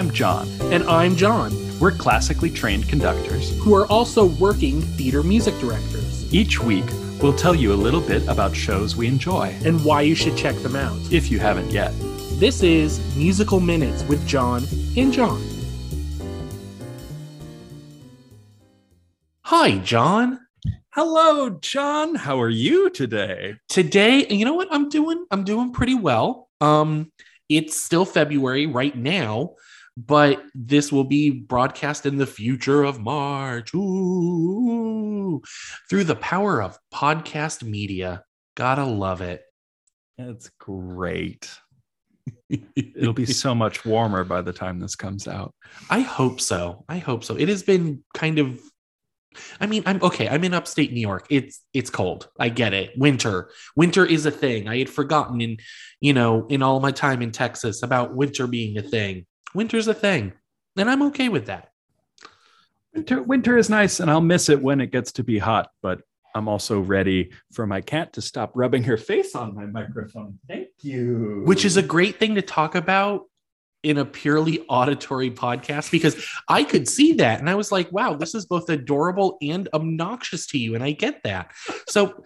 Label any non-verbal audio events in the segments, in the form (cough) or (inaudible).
I'm John. And I'm John, We're classically trained conductors. who are also working theater music directors, Each week, we'll tell you a little bit about shows we enjoy, and why you should check them out. if you haven't yet. This is Musical Minutes with John and John. Hi, John. Hello, John. How are you today? Today, you know what I'm doing? I'm doing pretty well. Um, it's still February right now, but this will be broadcast in the future of March. Ooh, through the power of podcast media. Gotta love it. It's great. (laughs) It'll be so much warmer by the time this comes out. I hope so. I hope so. It has been kind of I mean, I'm okay. I'm in upstate New York. It's it's cold. I get it. Winter. Winter is a thing. I had forgotten in, you know, in all my time in Texas about winter being a thing. Winter's a thing. And I'm okay with that. Winter, winter is nice, and I'll miss it when it gets to be hot, but I'm also ready for my cat to stop rubbing her face on my microphone. Thank you. Which is a great thing to talk about in a purely auditory podcast because I could see that and I was like, wow, this is both adorable and obnoxious to you. And I get that. So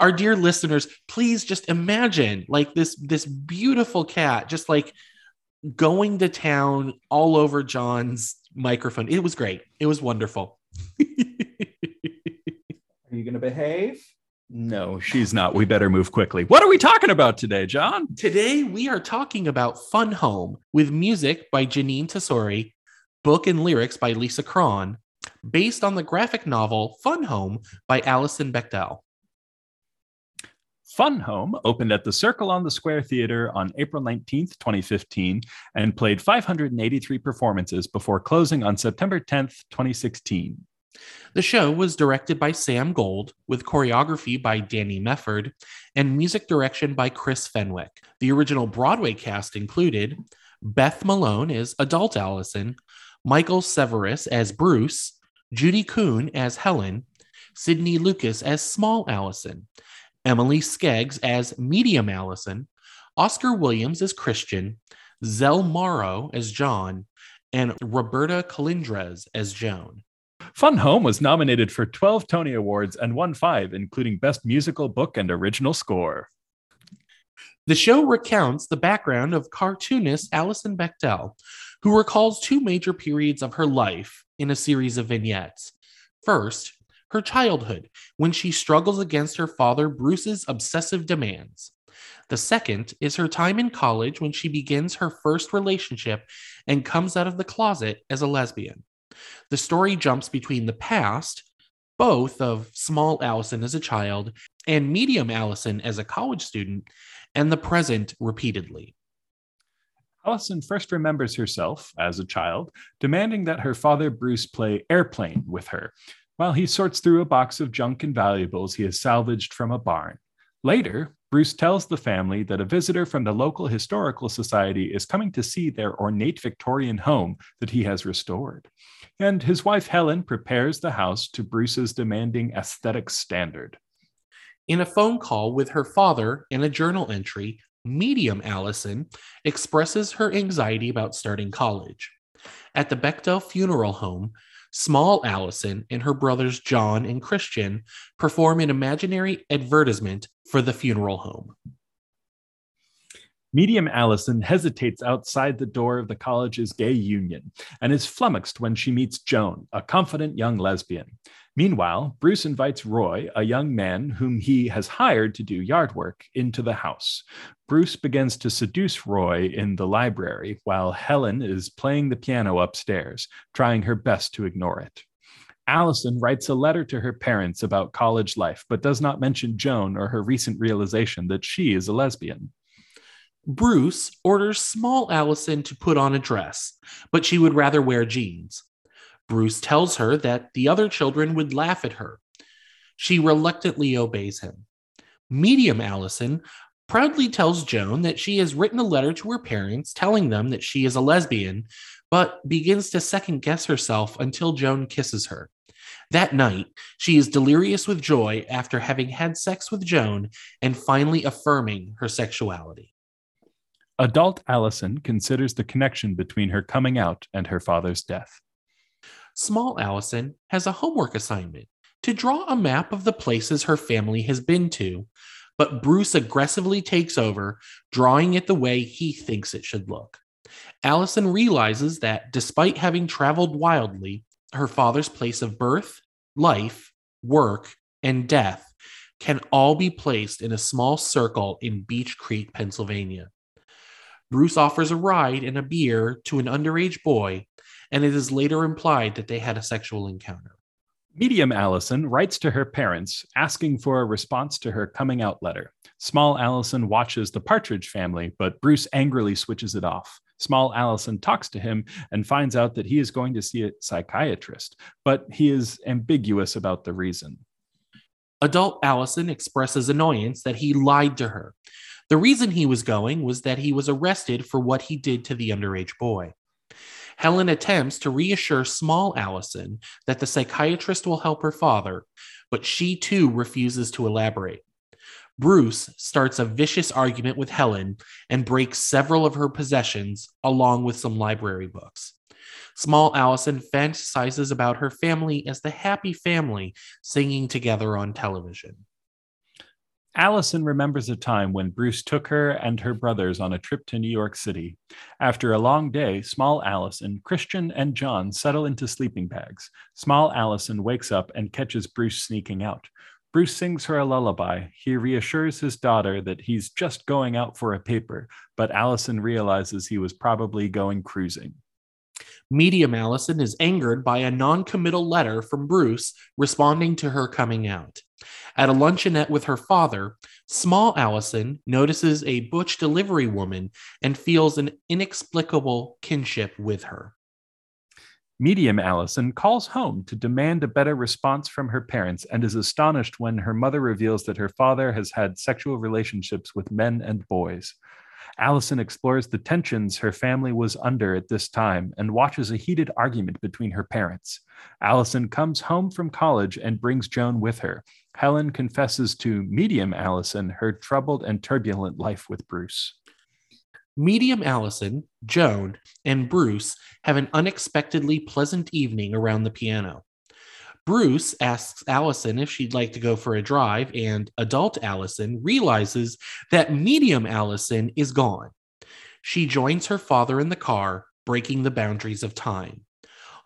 our dear listeners, please just imagine like this this beautiful cat just like going to town all over John's microphone. It was great. It was wonderful. (laughs) Are you going to behave? No, she's not. We better move quickly. What are we talking about today, John? Today we are talking about Fun Home with music by Jeanine Tesori, book and lyrics by Lisa Kron, based on the graphic novel Fun Home by Alison Bechdel. Fun Home opened at the Circle in the Square Theater on April 19th, 2015, and played 583 performances before closing on September 10th, 2016. The show was directed by Sam Gold, with choreography by Danny Mefford and music direction by Chris Fenwick. The original Broadway cast included Beth Malone as adult Alison, Michael Cerveris as Bruce, Judy Kuhn as Helen, Sydney Lucas as small Alison, Emily Skeggs as medium Alison, Oscar Williams as Christian, Zell Morrow as John, and Roberta Colindrez as Joan. Fun Home was nominated for 12 Tony Awards and won five, including Best Musical Book and Original Score. The show recounts the background of cartoonist Alison Bechdel, who recalls two major periods of her life in a series of vignettes. First, her childhood, when she struggles against her father Bruce's obsessive demands. The second is her time in college when she begins her first relationship and comes out of the closet as a lesbian. The story jumps between the past, both of small Alison as a child and medium Alison as a college student, and the present repeatedly. Alison first remembers herself, as a child, demanding that her father Bruce play airplane with her, while he sorts through a box of junk and valuables he has salvaged from a barn. Later, Bruce tells the family that a visitor from the local historical society is coming to see their ornate Victorian home that he has restored. And his wife Helen prepares the house to Bruce's demanding aesthetic standard. In a phone call with her father and a journal entry, medium Alison expresses her anxiety about starting college. At the Bechdel funeral home, small Alison and her brothers John and Christian perform an imaginary advertisement for the funeral home. Medium Alison hesitates outside the door of the college's gay union and is flummoxed when she meets Joan, a confident young lesbian. Meanwhile, Bruce invites Roy, a young man whom he has hired to do yard work, into the house. Bruce begins to seduce Roy in the library while Helen is playing the piano upstairs, trying her best to ignore it. Alison writes a letter to her parents about college life, but does not mention Joan or her recent realization that she is a lesbian. Bruce orders small Alison to put on a dress, but she would rather wear jeans. Bruce tells her that the other children would laugh at her. She reluctantly obeys him. Medium Alison proudly tells Joan that she has written a letter to her parents telling them that she is a lesbian, but begins to second guess herself until Joan kisses her. That night, she is delirious with joy after having had sex with Joan and finally affirming her sexuality. Adult Alison considers the connection between her coming out and her father's death. Small Alison has a homework assignment to draw a map of the places her family has been to, but Bruce aggressively takes over, drawing it the way he thinks it should look. Alison realizes that despite having traveled wildly, her father's place of birth, life, work, and death can all be placed in a small circle in Beech Creek, Pennsylvania. Bruce offers a ride and a beer to an underage boy, and it is later implied that they had a sexual encounter. Medium Alison writes to her parents asking for a response to her coming out letter. Small Alison watches The Partridge Family, but Bruce angrily switches it off. Small Alison talks to him and finds out that he is going to see a psychiatrist, but he is ambiguous about the reason. Adult Alison expresses annoyance that he lied to her. The reason he was going was that he was arrested for what he did to the underage boy. Helen attempts to reassure small Alison that the psychiatrist will help her father, but she too refuses to elaborate. Bruce starts a vicious argument with Helen and breaks several of her possessions, along with some library books. Small Alison fantasizes about her family as the happy family singing together on television. Alison remembers a time when Bruce took her and her brothers on a trip to New York City. After a long day, small Alison, Christian, and John settle into sleeping bags. Small Alison wakes up and catches Bruce sneaking out. Bruce sings her a lullaby. He reassures his daughter that he's just going out for a paper, but Alison realizes he was probably going cruising. Medium Alison is angered by a non committal letter from Bruce responding to her coming out. At a luncheonette with her father, small Alison notices a butch delivery woman and feels an inexplicable kinship with her. Medium Alison calls home to demand a better response from her parents and is astonished when her mother reveals that her father has had sexual relationships with men and boys. Alison explores the tensions her family was under at this time and watches a heated argument between her parents. Alison comes home from college and brings Joan with her. Helen confesses to medium Alison her troubled and turbulent life with Bruce. Medium Alison, Joan, and Bruce have an unexpectedly pleasant evening around the piano. Bruce asks Alison if she'd like to go for a drive, and adult Alison realizes that medium Alison is gone. She joins her father in the car, breaking the boundaries of time.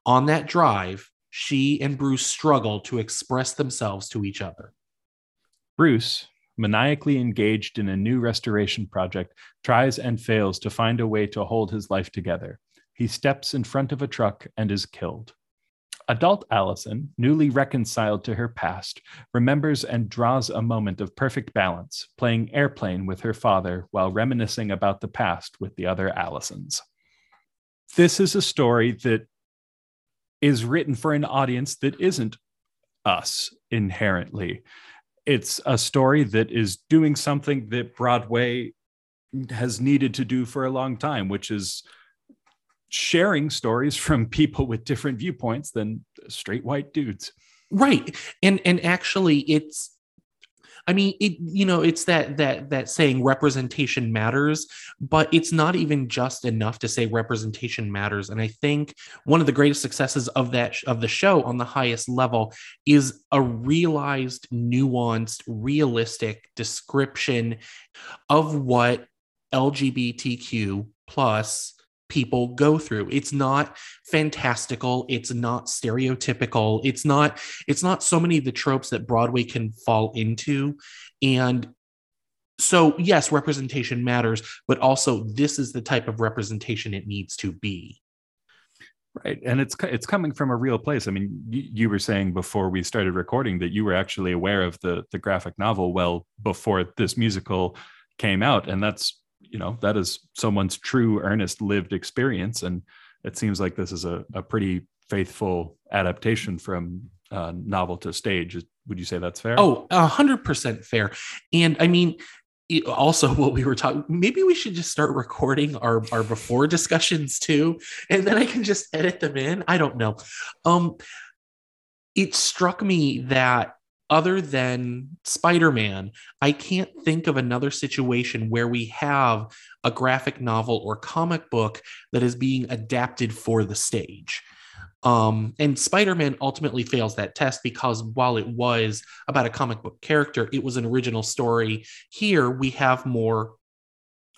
On that drive, she and Bruce struggle to express themselves to each other. Bruce, maniacally engaged in a new restoration project, tries and fails to find a way to hold his life together. He steps in front of a truck and is killed. Adult Alison, newly reconciled to her past, remembers and draws a moment of perfect balance, playing airplane with her father while reminiscing about the past with the other Alisons. This is a story that is written for an audience that isn't us inherently. It's a story that is doing something that Broadway has needed to do for a long time, which is sharing stories (laughs) from people with different viewpoints than straight white dudes. Right. And and actually it's I mean, it you know, it's that that that saying representation matters, but it's not even just enough to say representation matters. And I think one of the greatest successes of that of the show on the highest level is a realized, nuanced, realistic description of what LGBTQ plus people go through. It's not fantastical. It's not stereotypical. It's not it's not so many of the tropes that broadway can fall into. And so yes representation matters but also this is the type of representation it needs to be. Right. And it's it's coming from a real place. I mean you, you were saying before we started recording that you were actually aware of the the graphic novel well before this musical came out and that's you know that is someone's true earnest lived experience. And it seems like this is a, a pretty faithful adaptation from uh, novel to stage. Would you say that's fair? Oh a hundred percent fair. And i mean it, also (laughs) what we were talking maybe we should just start recording our our before discussions too and then i can just edit them in. I don't know. Um it struck me that other than Spider Man, I can't think of another situation where we have a graphic novel or comic book that is being adapted for the stage. Um, and Spider Man ultimately fails that test because while it was about a comic book character, it was an original story. Here we have more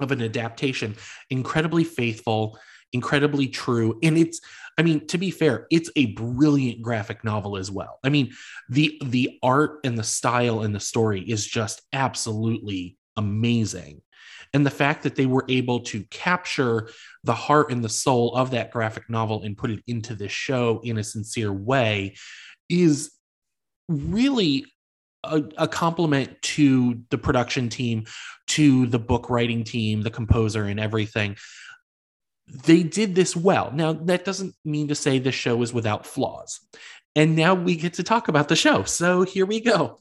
of an adaptation, incredibly faithful, incredibly true. And it's, I mean, to be fair, it's a brilliant graphic novel as well. I mean, the the art and the style and the story is just absolutely amazing. And the fact that they were able to capture the heart and the soul of that graphic novel and put it into this show in a sincere way is really a, a, compliment to the production team, to the book writing team, the composer, and everything. They did this well. Now, that doesn't mean to say the show is without flaws. And now we get to talk about the show. So here we go.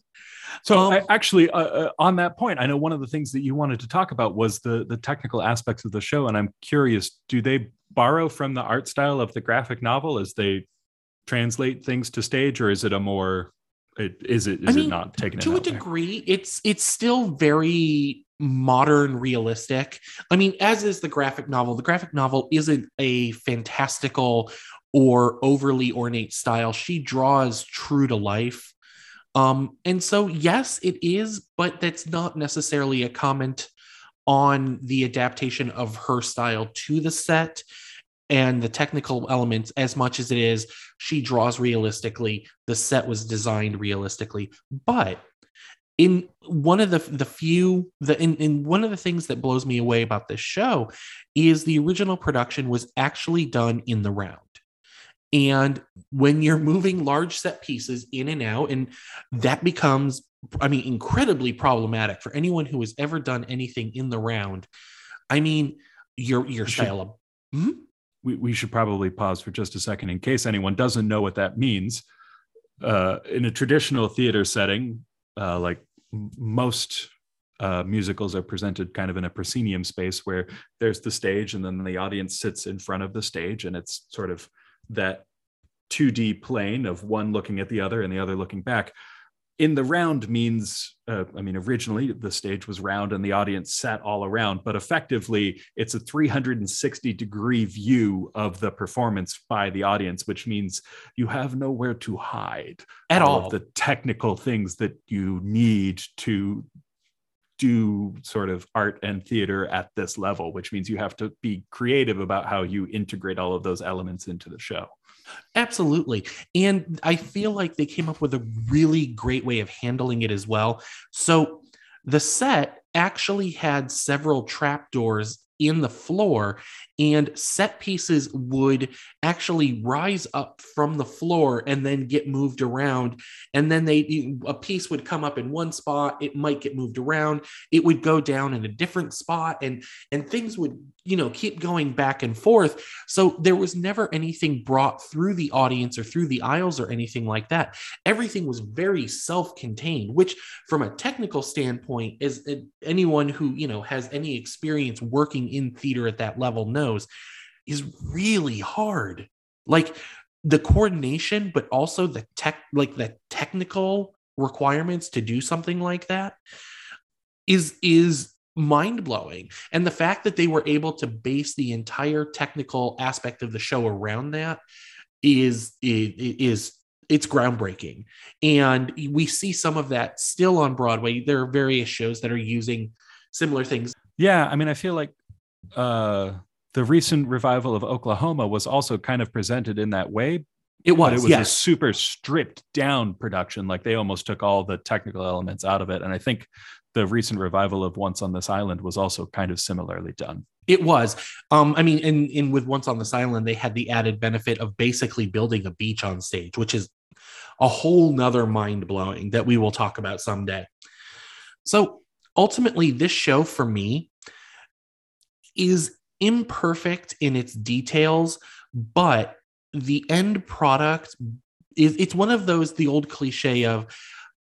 So um, I, actually, uh, uh, on that point, I know one of the things that you wanted to talk about was the the technical aspects of the show, and I'm curious: do they borrow from the art style of the graphic novel as they translate things to stage, or is it a more it, is it is I mean, it not taken to a degree? It's it's still very modern realistic. I mean, as is the graphic novel. The graphic novel isn't a fantastical or overly ornate style. She draws true to life um, and so, yes, it is, but that's not necessarily a comment on the adaptation of her style to the set and the technical elements as much as it is she draws realistically the set was designed realistically but in one of the the few the in, in one of the things that blows me away about this show is the original production was actually done in the round and when you're moving large set pieces in and out, and that becomes, I mean, incredibly problematic for anyone who has ever done anything in the round. I mean, your your we style of. Hmm? We, we should probably pause for just a second in case anyone doesn't know what that means. Uh, in a traditional theater setting, uh, like most uh, musicals are presented kind of in a proscenium space where there's the stage and then the audience sits in front of the stage and it's sort of that 2D plane of one looking at the other and the other looking back. In the round means, uh, I mean, originally the stage was round and the audience sat all around, but effectively it's a 360 degree view of the performance by the audience, which means you have nowhere to hide at all, all. of the technical things that you need to do sort of art and theater at this level, which means you have to be creative about how you integrate all of those elements into the show. Absolutely. And I feel like they came up with a really great way of handling it as well. So the set actually had several trapdoors in the floor and set pieces would actually rise up from the floor and then get moved around and then they a piece would come up in one spot it might get moved around it would go down in a different spot and and things would you know keep going back and forth so there was never anything brought through the audience or through the aisles or anything like that everything was very self-contained which from a technical standpoint is eh, anyone who you know has any experience working in theater at that level knows is really hard. Like the coordination, but also the tech, like the technical requirements to do something like that is is mind blowing. And the fact that they were able to base the entire technical aspect of the show around that is is it's groundbreaking. And we see some of that still on Broadway. There are various shows that are using similar things. Yeah, I mean, I feel like uh the recent revival of Oklahoma was also kind of presented in that way. It was. It was yes. a super stripped down production. Like they almost took all the technical elements out of it. And I think the recent revival of Once on This Island was also kind of similarly done. It was. Um, I mean, in, in with Once on This Island, they had the added benefit of basically building a beach on stage, which is a whole nother mind blowing that we will talk about someday. So ultimately, this show for me is imperfect in its details, but the end product is it's one of those the old cliche of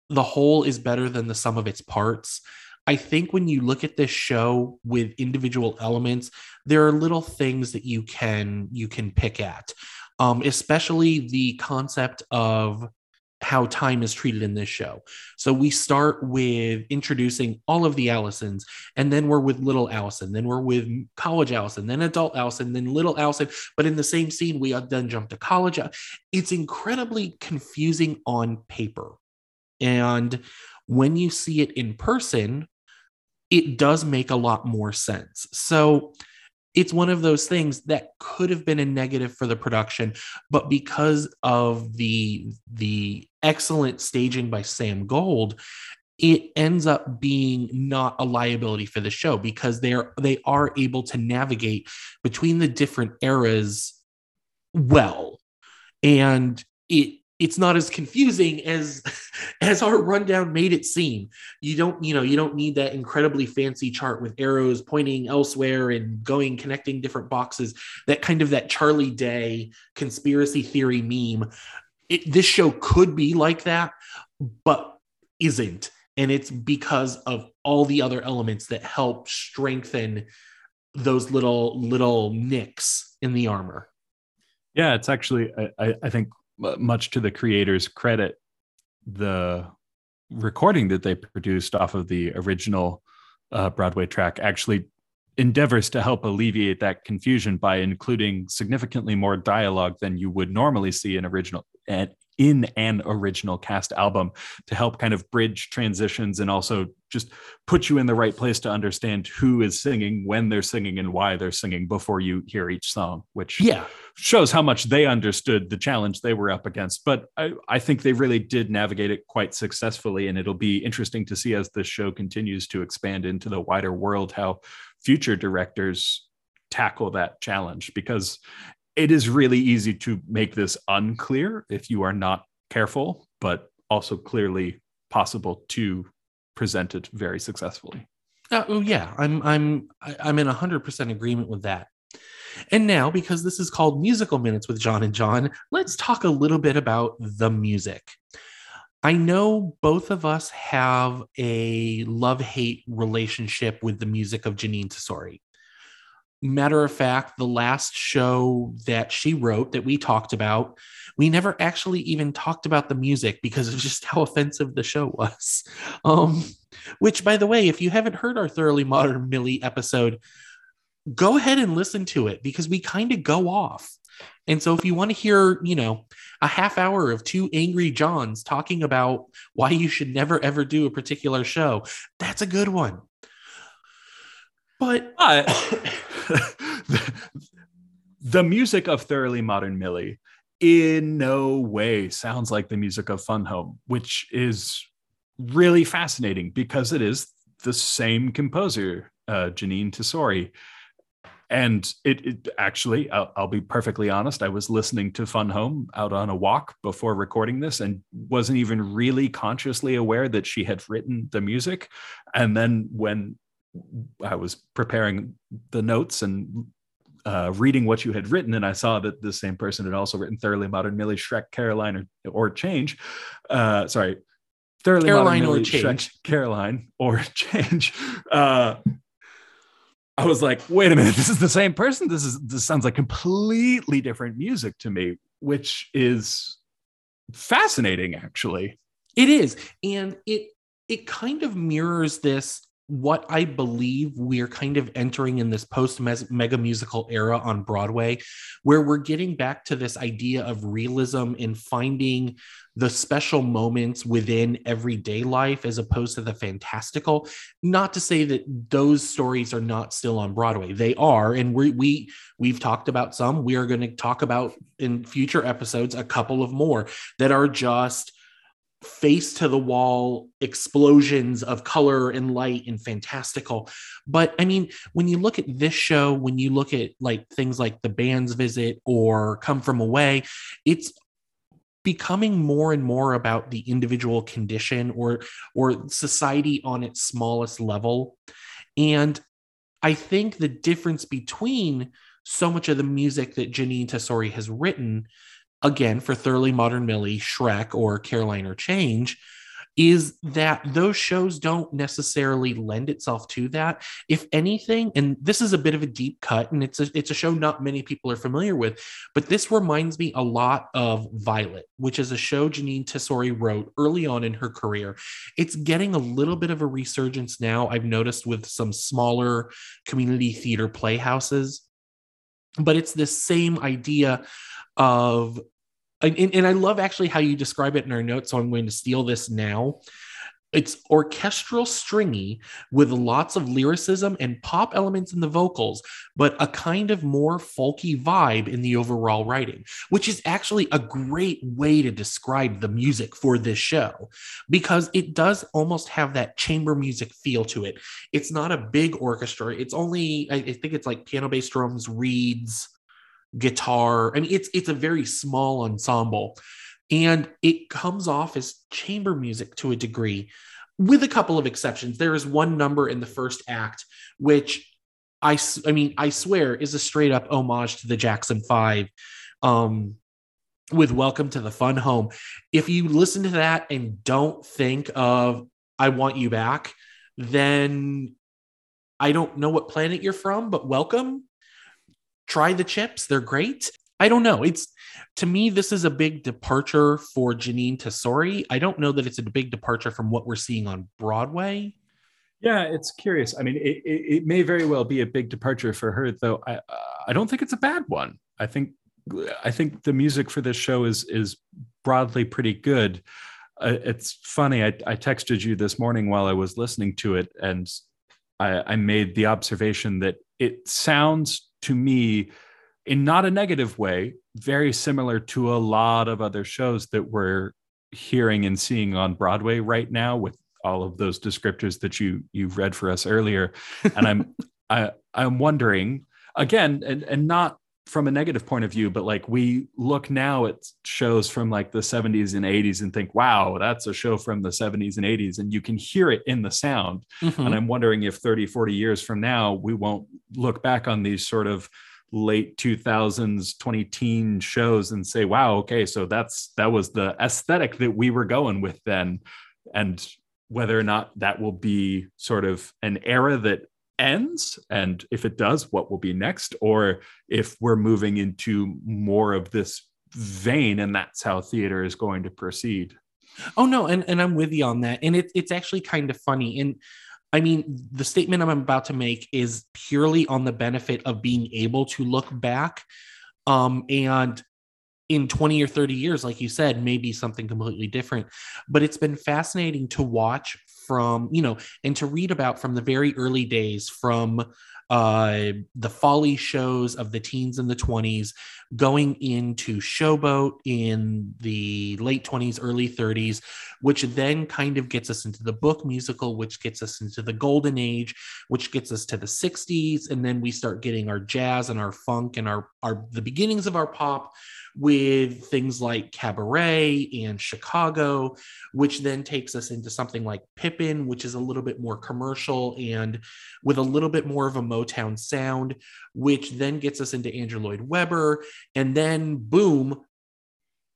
the whole is better than the sum of its parts. I think when you look at this show with individual elements, there are little things that you can you can pick at, um, especially the concept of how time is treated in this show. So we start with introducing all of the Alisons, and then we're with little Alison, then we're with college Alison, then adult Alison, then little Alison. But in the same scene, we then jump to college. It's incredibly confusing on paper. And when you see it in person, it does make a lot more sense. So it's one of those things that could have been a negative for the production but because of the the excellent staging by Sam Gold it ends up being not a liability for the show because they're they are able to navigate between the different eras well and it it's not as confusing as (laughs) as our rundown made it seem. You don't you know you don't need that incredibly fancy chart with arrows pointing elsewhere and going connecting different boxes. That kind of that charlie day conspiracy theory meme. It, this show could be like that but isn't. And it's because of all the other elements that help strengthen those little little nicks in the armor. Yeah it's actually i, I think much to the creators' credit, the recording that they produced off of the original uh, Broadway track actually endeavors to help alleviate that confusion by including significantly more dialogue than you would normally see in original in an original cast album to help kind of bridge transitions and also just put you in the right place to understand who is singing, when they're singing, and why they're singing before you hear each song, which yeah shows how much they understood the challenge they were up against. But I, I think they really did navigate it quite successfully, and it'll be interesting to see as the show continues to expand into the wider world how future directors tackle that challenge because it is really easy to make this unclear if you are not careful, but also clearly possible to present it very successfully. Uh, oh yeah, I'm I'm I'm in hundred percent agreement with that. And now, because this is called Musical Minutes with John and John, let's talk a little bit about the music. I know both of us have a love hate relationship with the music of Jeanine Tesori matter of fact, the last show that she wrote that we talked about, we never actually even talked about the music because of just how (laughs) offensive the show was. Um, which, by the way, if you haven't heard our Thoroughly Modern Millie episode, go ahead and listen to it because we kind of go off. And so, if you want to hear, you know, a half hour of two angry Johns talking about why you should never ever do a particular show, that's a good one. But uh, (laughs) the, the music of Thoroughly Modern Millie in no way sounds like the music of Fun Home, which is really fascinating because it is the same composer, uh, Jeanine Tesori. And it, it actually, I'll, I'll, be perfectly honest, I was listening to Fun Home out on a walk before recording this and wasn't even really consciously aware that she had written the music. And then when I was preparing the notes and uh, reading what you had written, and I saw that the same person had also written Thoroughly Modern Millie, Shrek, Caroline, or, or Change. Uh, sorry, Thoroughly Caroline Modern Millie, or Change. Shrek, Caroline or (laughs) Change. Uh, I was like, wait a minute, this is the same person. This is this sounds like completely different music to me, which is fascinating, actually. It is, and it it kind of mirrors this what I believe we're kind of entering in this post mega musical era on Broadway, where we're getting back to this idea of realism and finding the special moments within everyday life as opposed to the fantastical. Not to say that those stories are not still on Broadway, they are, and we we we've talked about some. We are going to talk about in future episodes a couple of more that are just face to the wall explosions of color and light and fantastical. But i mean when you look at this show when you look at like things like the band's visit or come from away it's becoming more and more about the individual condition or or society on its smallest level. And i think the difference between so much of the music that Jeanine Tesori has written again for thoroughly modern millie shrek or caroline or change is that those shows don't necessarily lend itself to that. If anything, and this is a bit of a deep cut, and it's a it's a show not many people are familiar with, but this reminds me a lot of Violet, which is a show Jeanine Tesori wrote early on in her career. It's getting a little bit of a resurgence now. I've noticed with some smaller community theater playhouses, but it's this same idea of and, and, I love actually how you describe it in our notes. So I'm going to steal this now. It's orchestral stringy with lots of lyricism and pop elements in the vocals, but a kind of more folky vibe in the overall writing, which is actually a great way to describe the music for this show because it does almost have that chamber music feel to it. It's not a big orchestra, it's only, I think it's like piano bass drums, reeds, guitar. I mean, it's it's a very small ensemble, and it comes off as chamber music to a degree, with a couple of exceptions. There is one number in the first act which I I mean I swear is a straight up homage to the Jackson Five. Um, with Welcome to the Fun Home. If you listen to that and don't think of I Want You Back, then I don't know what planet you're from, but welcome try the chips. They're great. I don't know. It's to me, this is a big departure for Jeanine Tesori. I don't know that it's a big departure from what we're seeing on Broadway. Yeah, it's curious. I mean, it, it, it may very well be a big departure for her, though. I uh, I don't think it's a bad one. I think I think the music for this show is is broadly pretty good. Uh, it's funny. I, I texted you this morning while I was listening to it, and I, I made the observation that it sounds to me in not a negative way very similar to a lot of other shows that we're hearing and seeing on broadway right now with all of those descriptors that you you've read for us earlier and i'm (laughs) i i'm wondering again and and not from a negative point of view but like we look now at shows from like the 70s and 80s and think wow that's a show from the 70s and 80s and you can hear it in the sound mm-hmm. and i'm wondering if 30 40 years from now we won't look back on these sort of late 2000s 20 teen shows and say wow okay so that's that was the aesthetic that we were going with then. And whether or not that will be sort of an era that ends and if it does what will be next? Or if we're moving into more of this vein and that's how theater is going to proceed. Oh no and, and i'm with you on that. And it, it's actually kind of funny. And i mean the statement i'm about to make is purely on the benefit of being able to look back um, and in 20 or 30 years like you said maybe something completely different. But it's been fascinating to watch from you know and to read about from the very early days from uh, the folly shows of the teens and the 20s, going into Showboat in the late 20s, early 30s, which then kind of gets us into the book musical, which gets us into the golden age, which gets us to the 60s, and then we start getting our jazz and our funk and our, our the beginnings of our pop with things like Cabaret and Chicago, which then takes us into something like Pippin, which is a little bit more commercial and with a little bit more of a Motown sound, which then gets us into Andrew Lloyd Webber. And then, boom,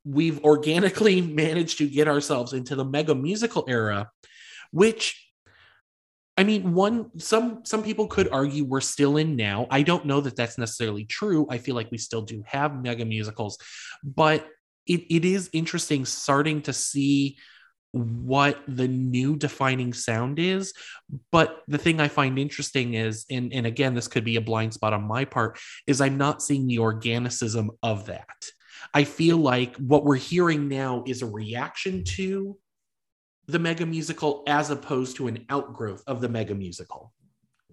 we've organically (laughs) managed to get ourselves into the mega musical era, which I mean, one some some people could argue we're still in now. I don't know that that's necessarily true. I feel like we still do have mega musicals, but it, it is interesting starting to see what the new defining sound is. But the thing I find interesting is, and, and again, this could be a blind spot on my part, is I'm not seeing the organicism of that. I feel like what we're hearing now is a reaction to the mega musical as opposed to an outgrowth of the mega musical.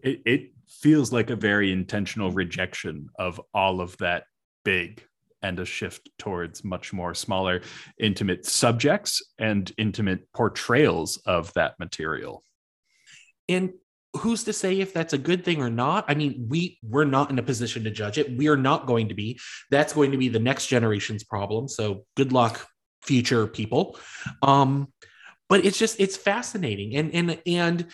It, it feels like a very intentional rejection of all of that big and a shift towards much more smaller, intimate subjects and intimate portrayals of that material. And who's to say if that's a good thing or not? I mean, we we're not in a position to judge it. We are not going to be. That's going to be the next generation's problem. So good luck, future people. Um, but it's just it's fascinating and and and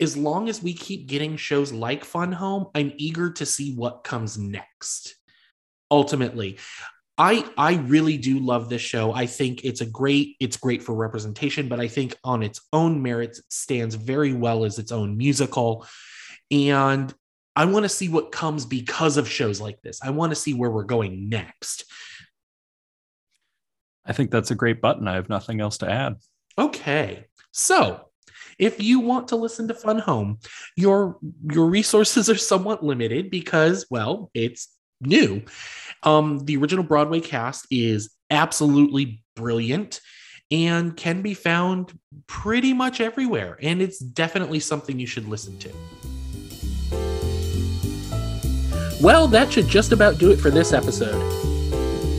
as long as we keep getting shows like fun home i'm eager to see what comes next ultimately I I really do love this show. I think it's a great it's great for representation, but I think on its own merits it stands very well as its own musical. And I want to see what comes because of shows like this. I want to see where we're going next. I think that's a great button. I have nothing else to add. Okay. So, if you want to listen to Fun Home, your your resources are somewhat limited because well, it's new. Um, the original Broadway cast is absolutely brilliant and can be found pretty much everywhere. And it's definitely something you should listen to. Well, that should just about do it for this episode.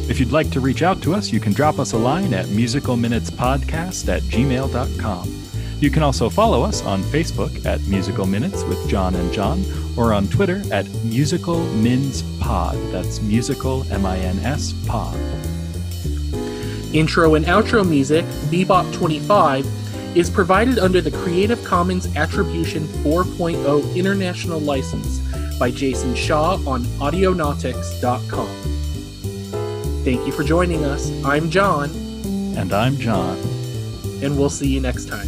If you'd like to reach out to us, you can drop us a line at musicalminutespodcast at gmail.com. You can also follow us on Facebook at Musical Minutes with John and John, or on Twitter at Musical Mins Pod. That's Musical M I N S Pod. Intro and outro music, Bebop 25, is provided under the Creative Commons Attribution 4.0 International License by Jason Shaw on Audionautix.com. Thank you for joining us. I'm John. And I'm John. And we'll see you next time.